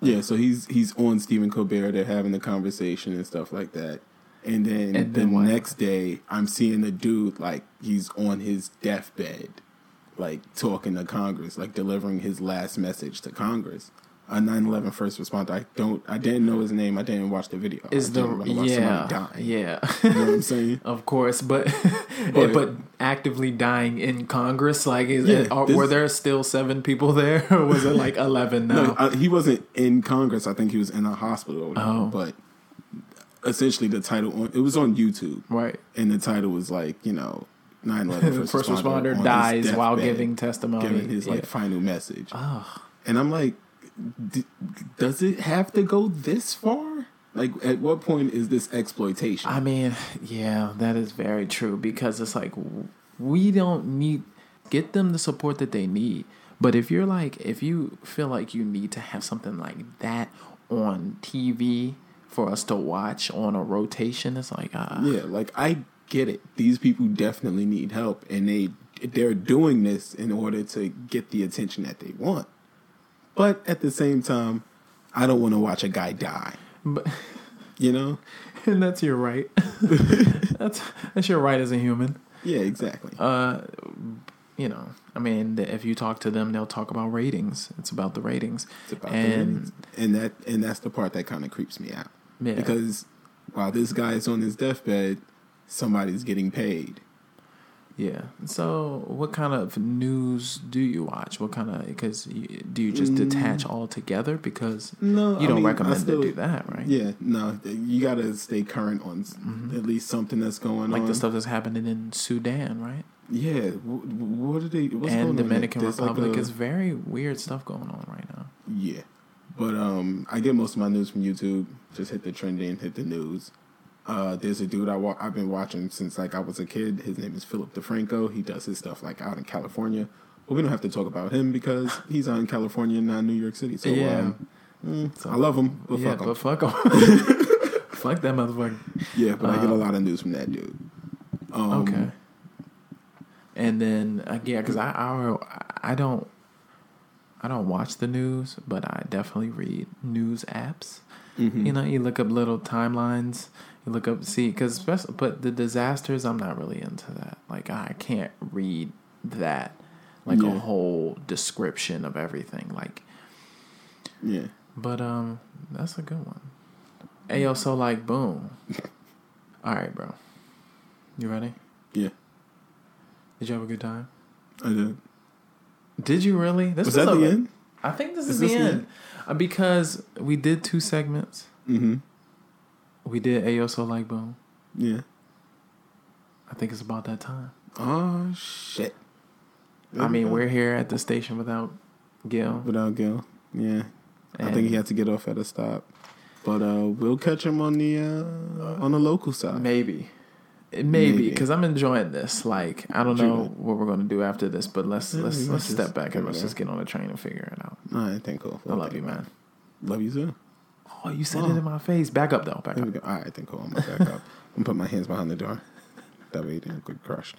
Yeah, so he's he's on Stephen Colbert. They're having the conversation and stuff like that. And then And the then next day, I'm seeing the dude like he's on his deathbed, like talking to Congress, like delivering his last message to Congress. A 9/11 first responder. I don't. I didn't know his name. I didn't watch the video. Is the yeah yeah You know what I'm saying? of course, but But- but actively dying in Congress. Like, is Yeah, it, are, this- were there still seven people there, or was it like eleven now? No, I, he wasn't in Congress. I think he was in a hospital. Oh. But essentially, the title on, it was on YouTube, right. and the title was like you know 9/11 first, First responder, responder dies while giving testimony. giving his like final message. Oh. And I'm like, d- does it have to go this far? Like, at what point is this exploitation? I mean, yeah, that is very true because it's like we don't need get them the support that they need. But if you're like if you feel like you need to have something like that on TV for us to watch on a rotation, it's like uh, yeah, like I get it. These people definitely need help, and they they're doing this in order to get the attention that they want. But at the same time, I don't want to watch a guy die. But You know? and that's your right. that's that's your right as a human. Yeah, exactly. Uh, you know, I mean, if you talk to them, they'll talk about ratings. It's about the ratings. It's about the ratings. and that and that's the part that kind of creeps me out. Yeah. Because while this guy is on his deathbed, somebody's getting paid. yeah. So, what kind of news do you watch? What kind of because do you just detach altogether? Because Mm. No, you don't mean, recommend still- to do that, right? Yeah, no, you got to stay current on s at least something that's going Mm-hmm. Like the stuff that's happening in Sudan, right? Yeah, wh- wh- what are they? What's going on and? Dominican There's like Republic a- is very weird stuff going on right now. Yeah, but um, I get most of my news from YouTube. Just hit the trending, hit the news. Uh, there's a dude I wa- I've been watching since like I was a kid. His name is Philip DeFranco. He does his stuff like out in California. But we don't have to talk about him because he's out in California, not New York City. So Yeah. um, mm, I love him, but yeah, fuck him. but fuck him. fuck that motherfucker. yeah, but I get a Um, lot of news from that dude. Um, okay. And then uh, yeah, because I, I I don't I don't watch the news, but I definitely read news apps. Mm-hmm. You know, you look up little timelines. You look up see because but the disasters, I'm not really into that. Like I can't read that like a whole description of everything. Like Yeah. But um, that's a good one. Hey yo, so like, boom. All right, bro. You ready? Yeah. Did you have a good time? I did. Did you really? This Was that a- the end? I think this Is is, this the the end end? Uh, because we did two segments. Mm-hmm. We did Ayo so like boom. Yeah. I think it's about that time. Oh shit. I mean, we're here at the station without Gil. without Gil. Yeah. I think he had to get off at a stop. But uh, we'll catch him on the uh, on the local side. Maybe. Maybe because I'm enjoying this. Like I don't know what we're gonna do after this, but let's Yeah, let's let's step back and let's just get on the train and figure it out. All right, thank cool. I love you, man. Love you too. Oh, you said Oh. it in my face. Back up though. Back There up. we go. All right, thank cool. I'm gonna back up. I'm gonna put my hands behind the door. That way you didn't get crushed.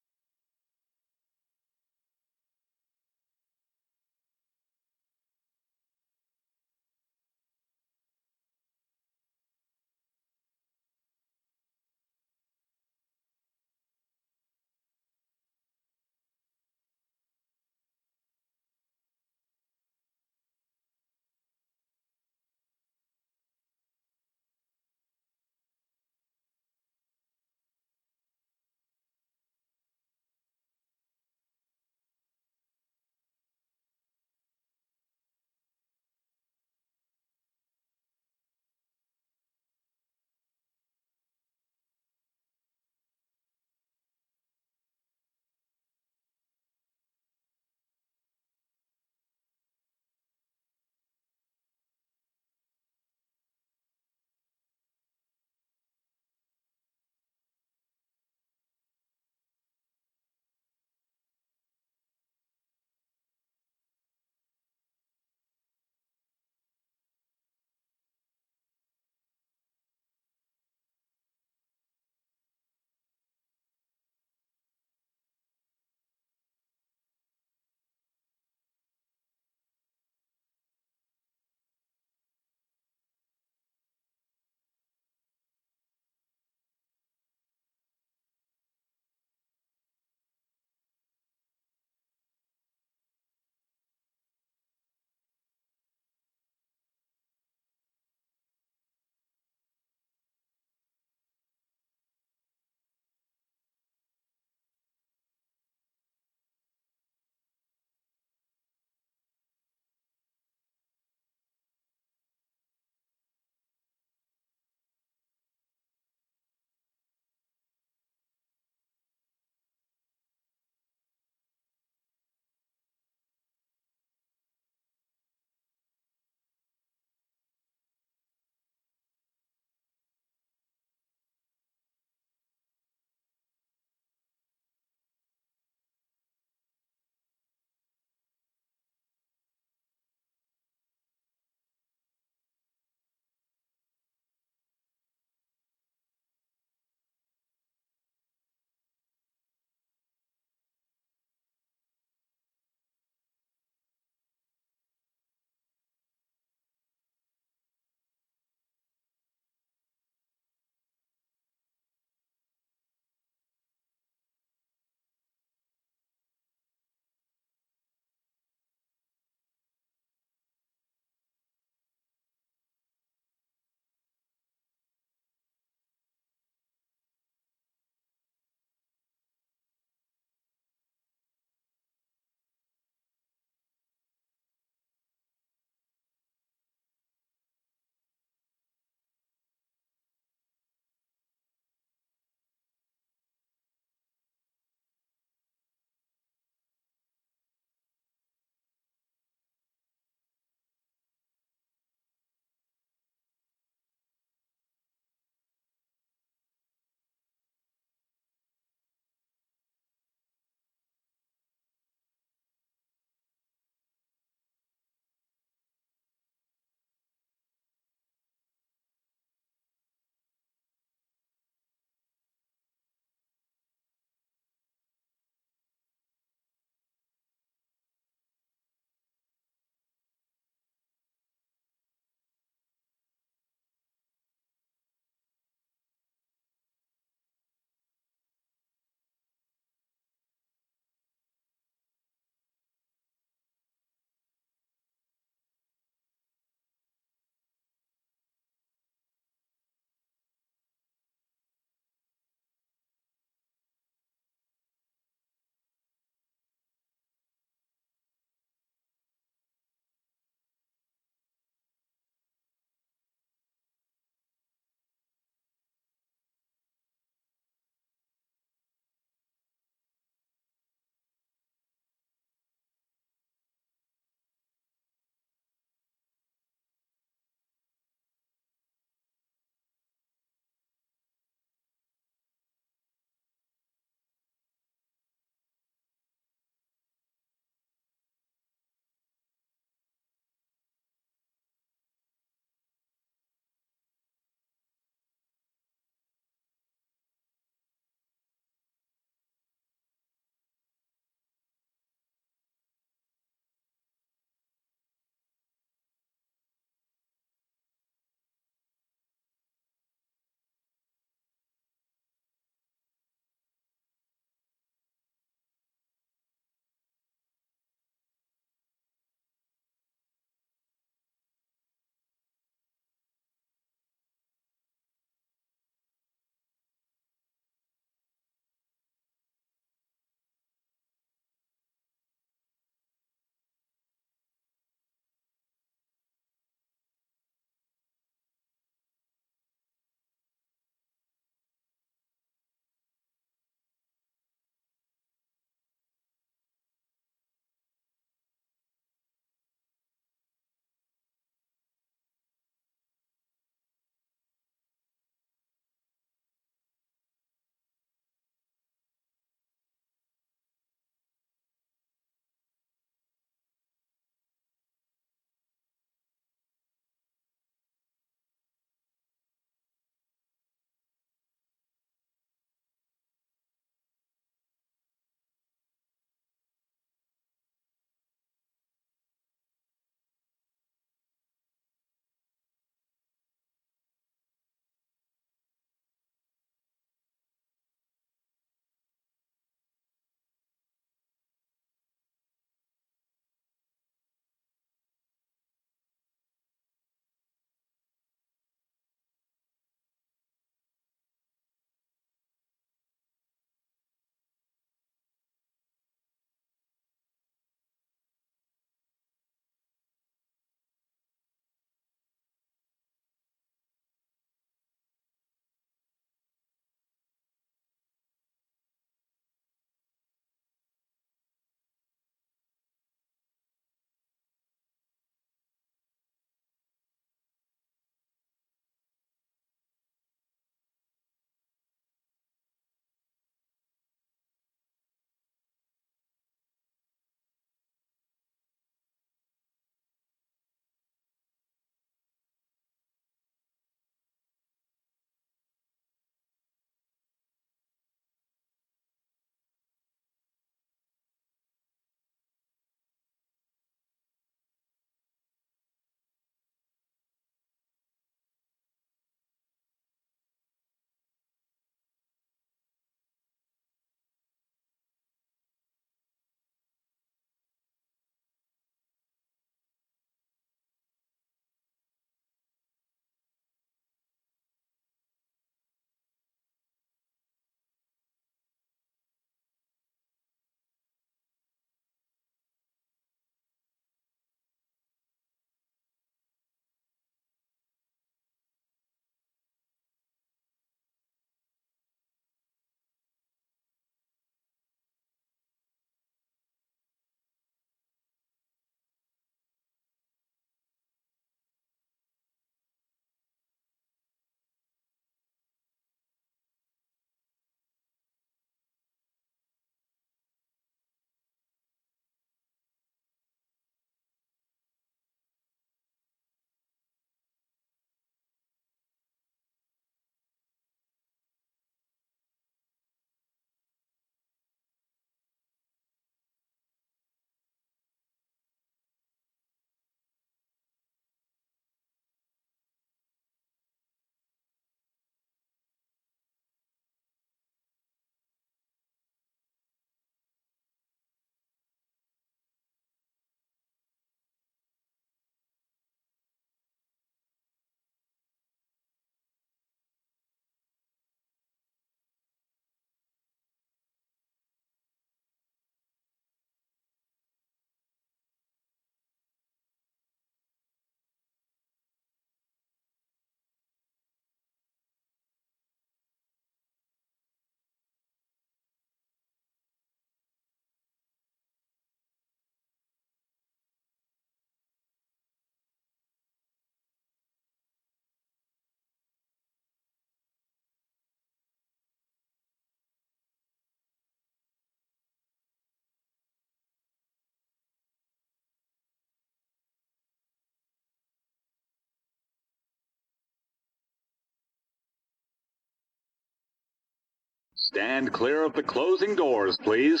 Stand clear of the closing doors, please.